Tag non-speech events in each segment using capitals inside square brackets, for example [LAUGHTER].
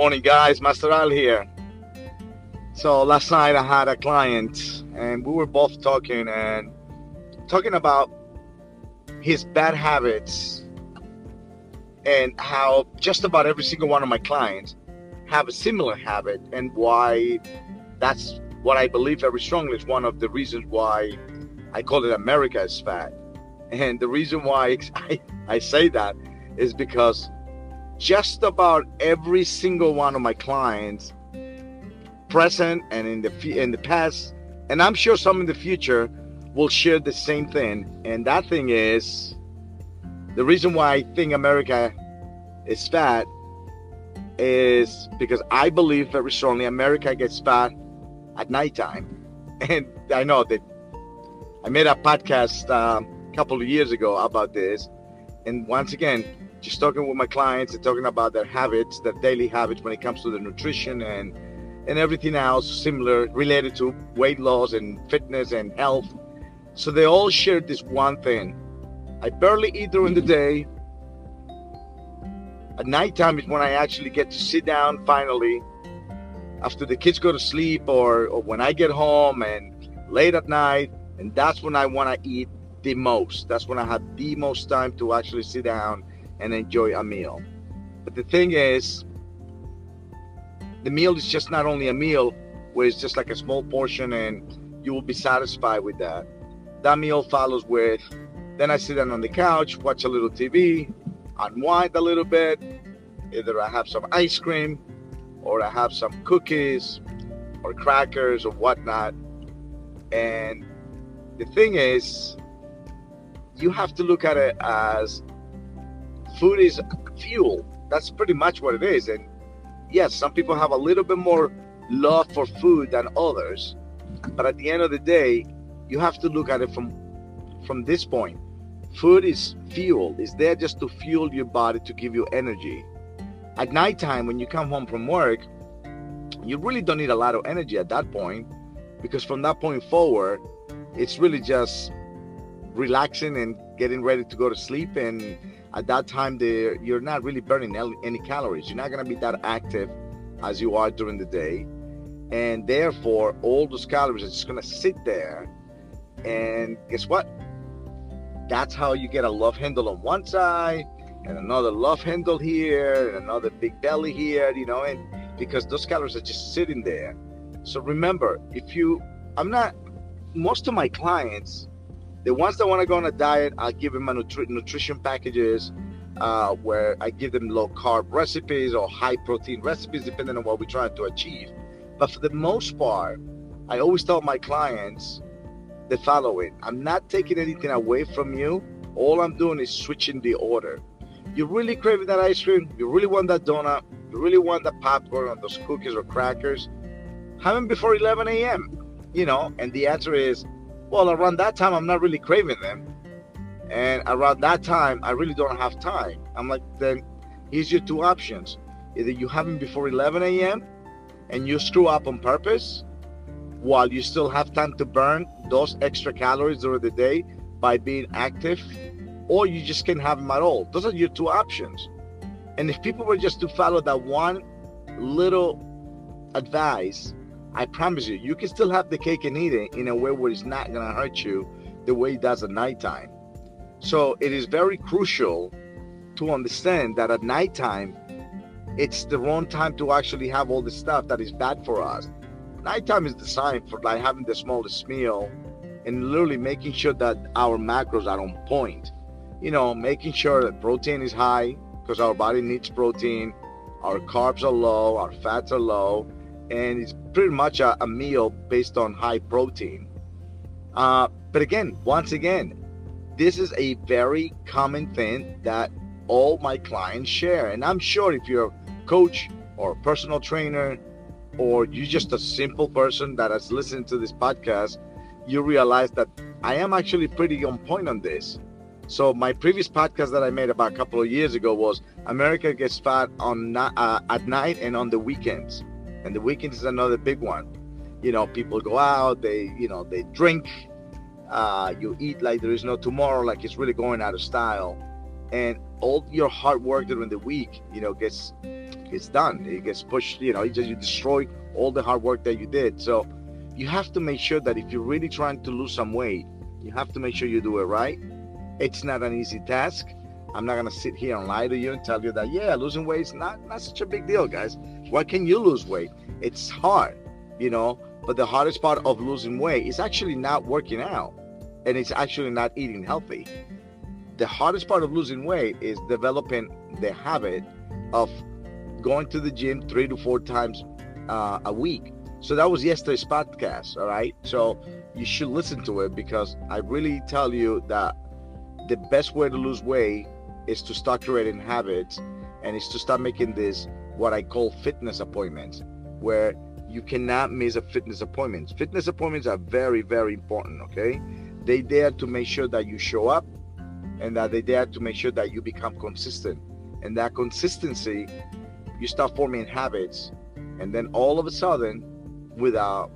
Morning, guys. Master Al here. So last night I had a client, and we were both talking and talking about his bad habits and how just about every single one of my clients have a similar habit, and why that's what I believe very strongly is one of the reasons why I call it America is fat. And the reason why [LAUGHS] I, I say that is because just about every single one of my clients, present and in the in the past, and I'm sure some in the future, will share the same thing. And that thing is the reason why I think America is fat is because I believe very strongly America gets fat at nighttime. [LAUGHS] And I know that I made a podcast uh, a couple of years ago about this. And once again, just talking with my clients and talking about their habits, their daily habits when it comes to the nutrition and and everything else similar related to weight loss and fitness and health. So they all shared this one thing. I barely eat during the day. At nighttime is when I actually get to sit down finally after the kids go to sleep or, or when I get home and late at night. And that's when I want to eat the most. That's when I have the most time to actually sit down and enjoy a meal. But the thing is, the meal is just not only a meal where it's just like a small portion and you will be satisfied with that. That meal follows with then I sit down on the couch, watch a little TV, unwind a little bit. Either I have some ice cream or I have some cookies or crackers or whatnot. And the thing is, you have to look at it as food is fuel. That's pretty much what it is. And yes, some people have a little bit more love for food than others. But at the end of the day, you have to look at it from from this point. Food is fuel. It's there just to fuel your body to give you energy. At nighttime, when you come home from work, you really don't need a lot of energy at that point because from that point forward, it's really just relaxing and getting ready to go to sleep and at that time you're not really burning any calories. You're not going to be that active as you are during the day. And therefore all those calories are just going to sit there. And guess what? That's how you get a love handle on one side and another love handle here and another big belly here you know and because those calories are just sitting there. So remember if you i'm not most of my clients the ones that want to go on a diet, I give them my nutri- nutrition packages uh, where I give them low carb recipes or high protein recipes, depending on what we're trying to achieve. But for the most part, I always tell my clients the following I'm not taking anything away from you. All I'm doing is switching the order. You really craving that ice cream? You really want that donut? You really want that popcorn or those cookies or crackers? Have them before 11 a.m. You know, and the answer is well, around that time, I'm not really craving them. And around that time, I really don't have time. I'm like, then here's your two options. Either you have them before 11 a.m. and you screw up on purpose while you still have time to burn those extra calories during the day by being active, or you just can't have them at all. Those are your two options. And if people were just to follow that one little advice, I promise you, you can still have the cake and eat it in a way where it's not going to hurt you the way it does at nighttime. So it is very crucial to understand that at nighttime, it's the wrong time to actually have all the stuff that is bad for us. Nighttime is designed for like having the smallest meal and literally making sure that our macros are on point. You know, making sure that protein is high because our body needs protein, our carbs are low, our fats are low, and it's pretty much a, a meal based on high protein. Uh, but again, once again, this is a very common thing that all my clients share. And I'm sure if you're a coach or a personal trainer, or you're just a simple person that has listened to this podcast, you realize that I am actually pretty on point on this. So my previous podcast that I made about a couple of years ago was America gets fat on uh, at night and on the weekends and the weekends is another big one you know people go out they you know they drink uh, you eat like there is no tomorrow like it's really going out of style and all your hard work during the week you know gets it's done. It gets pushed, you know, you just you destroy all the hard work that you did. So you have to make sure that if you're really trying to lose some weight, you have to make sure you do it right. It's not an easy task. I'm not gonna sit here and lie to you and tell you that yeah, losing weight is not not such a big deal, guys. Why can you lose weight? It's hard, you know. But the hardest part of losing weight is actually not working out, and it's actually not eating healthy. The hardest part of losing weight is developing the habit of going to the gym three to four times uh, a week. So that was yesterday's podcast. All right. So you should listen to it because I really tell you that the best way to lose weight is to start creating habits and is to start making this what I call fitness appointments, where you cannot miss a fitness appointment. Fitness appointments are very, very important. Okay. They there to make sure that you show up and that they there to make sure that you become consistent. And that consistency, you start forming habits and then all of a sudden without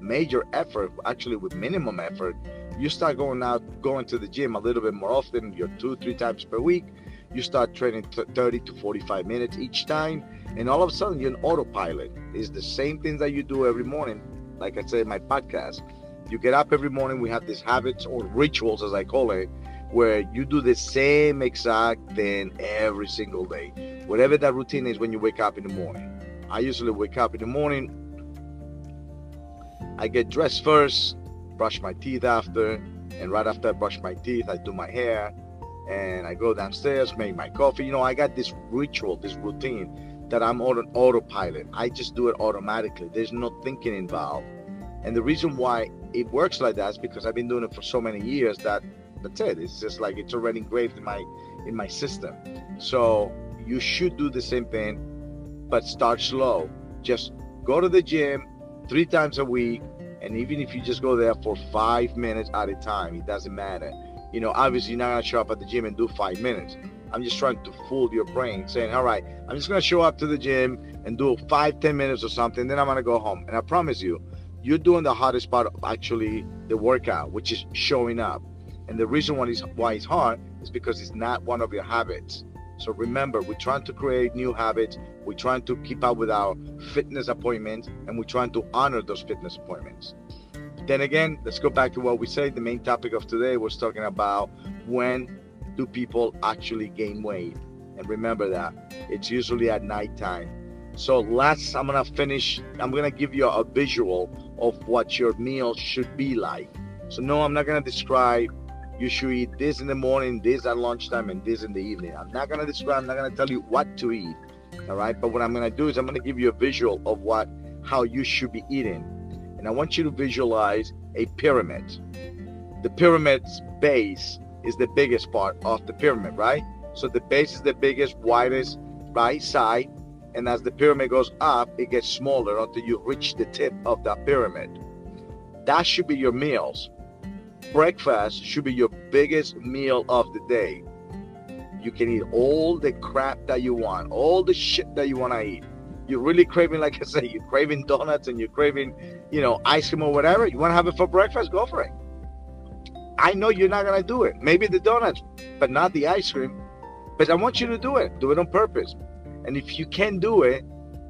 major effort actually with minimum effort you start going out going to the gym a little bit more often you're two three times per week you start training 30 to 45 minutes each time and all of a sudden you're an autopilot. It's the same things that you do every morning. Like i said in my podcast you get up every morning we have these habits or rituals as i call it where you do the same exact thing every single day. Whatever that routine is when you wake up in the morning. I usually wake up in the morning. I get dressed first, brush my teeth after, and right after I brush my teeth, I do my hair, and I go downstairs, make my coffee. You know, I got this ritual, this routine that I'm on an autopilot. I just do it automatically. There's no thinking involved. And the reason why it works like that is because I've been doing it for so many years that that's it. It's just like it's already engraved in my in my system. So you should do the same thing but start slow. Just go to the gym three times a week, and even if you just go there for five minutes at a time, it doesn't matter. You know, obviously, you're not gonna show up at the gym and do five minutes. I'm just trying to fool your brain, saying, all right, I'm just gonna show up to the gym and do five, ten minutes or something, then I'm gonna go home. And I promise you, you're doing the hardest part of actually the workout, which is showing up. And the reason why it's, why it's hard is because it's not one of your habits. So remember, we're trying to create new habits. We're trying to keep up with our fitness appointments and we're trying to honor those fitness appointments. Then again, let's go back to what we said. The main topic of today was talking about when do people actually gain weight? And remember that it's usually at nighttime. So last, I'm gonna finish. I'm gonna give you a visual of what your meal should be like. So no, I'm not gonna describe you should eat this in the morning, this at lunchtime, and this in the evening. I'm not gonna describe, I'm not gonna tell you what to eat. All right. But what I'm gonna do is I'm gonna give you a visual of what how you should be eating. And I want you to visualize a pyramid. The pyramid's base is the biggest part of the pyramid, right? So the base is the biggest, widest, right side. And as the pyramid goes up, it gets smaller until you reach the tip of that pyramid. That should be your meals breakfast should be your biggest meal of the day. You can eat all the crap that you want, all the shit that you want to eat. You're really craving, like I say, you're craving donuts and you're craving, you know, ice cream or whatever. You want to have it for breakfast? Go for it. I know you're not going to do it. Maybe the donuts, but not the ice cream. But I want you to do it. Do it on purpose. And if you can't do it,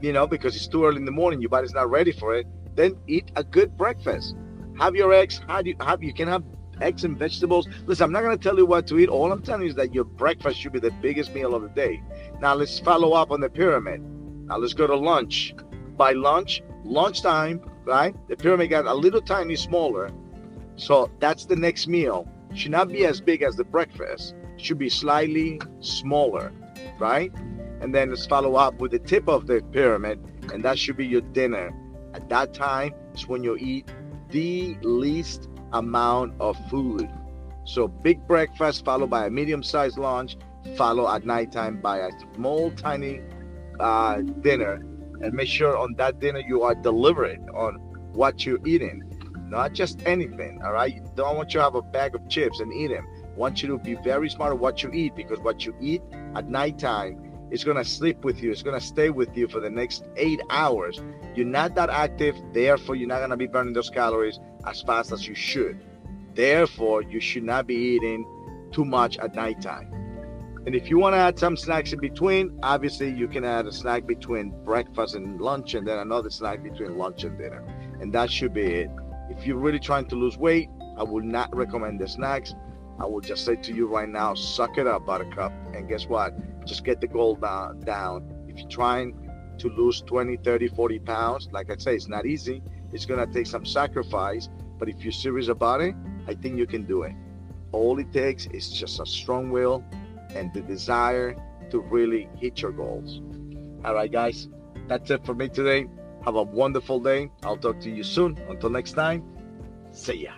you know, because it's too early in the morning, your body's not ready for it, then eat a good breakfast have your eggs. Do you have? You can have eggs and vegetables. Listen, I'm not going to tell you what to eat. All I'm telling you is that your breakfast should be the biggest meal of the day. Now let's follow up on the pyramid. Now let's go to lunch. By lunch, lunchtime, right? The pyramid got a little tiny smaller. So that's the next meal. Should not be as big as the breakfast. Should be slightly smaller, right? And then let's follow up with the tip of the pyramid, and that should be your dinner. At that time is when you eat the least amount of food. So big breakfast followed by a medium-sized lunch, followed at nighttime by a small, tiny uh, dinner, and make sure on that dinner you are deliberate on what you're eating, not just anything. All right, you don't want you to have a bag of chips and eat them. Want you to be very smart of what you eat because what you eat at nighttime it's going to sleep with you. It's going to stay with you for the next eight hours. You're not that active. Therefore, you're not going to be burning those calories as fast as you should. Therefore, you should not be eating too much at nighttime. And if you want to add some snacks in between, obviously you can add a snack between breakfast and lunch, and then another snack between lunch and dinner. And that should be it. If you're really trying to lose weight, I would not recommend the snacks. I will just say to you right now, suck it up, Buttercup. And guess what? Just get the goal down. down. If you're trying to lose 20, 30, 40 pounds, like I say, it's not easy. It's going to take some sacrifice. But if you're serious about it, I think you can do it. All it takes is just a strong will and the desire to really hit your goals. All right, guys, that's it for me today. Have a wonderful day. I'll talk to you soon. Until next time, see ya.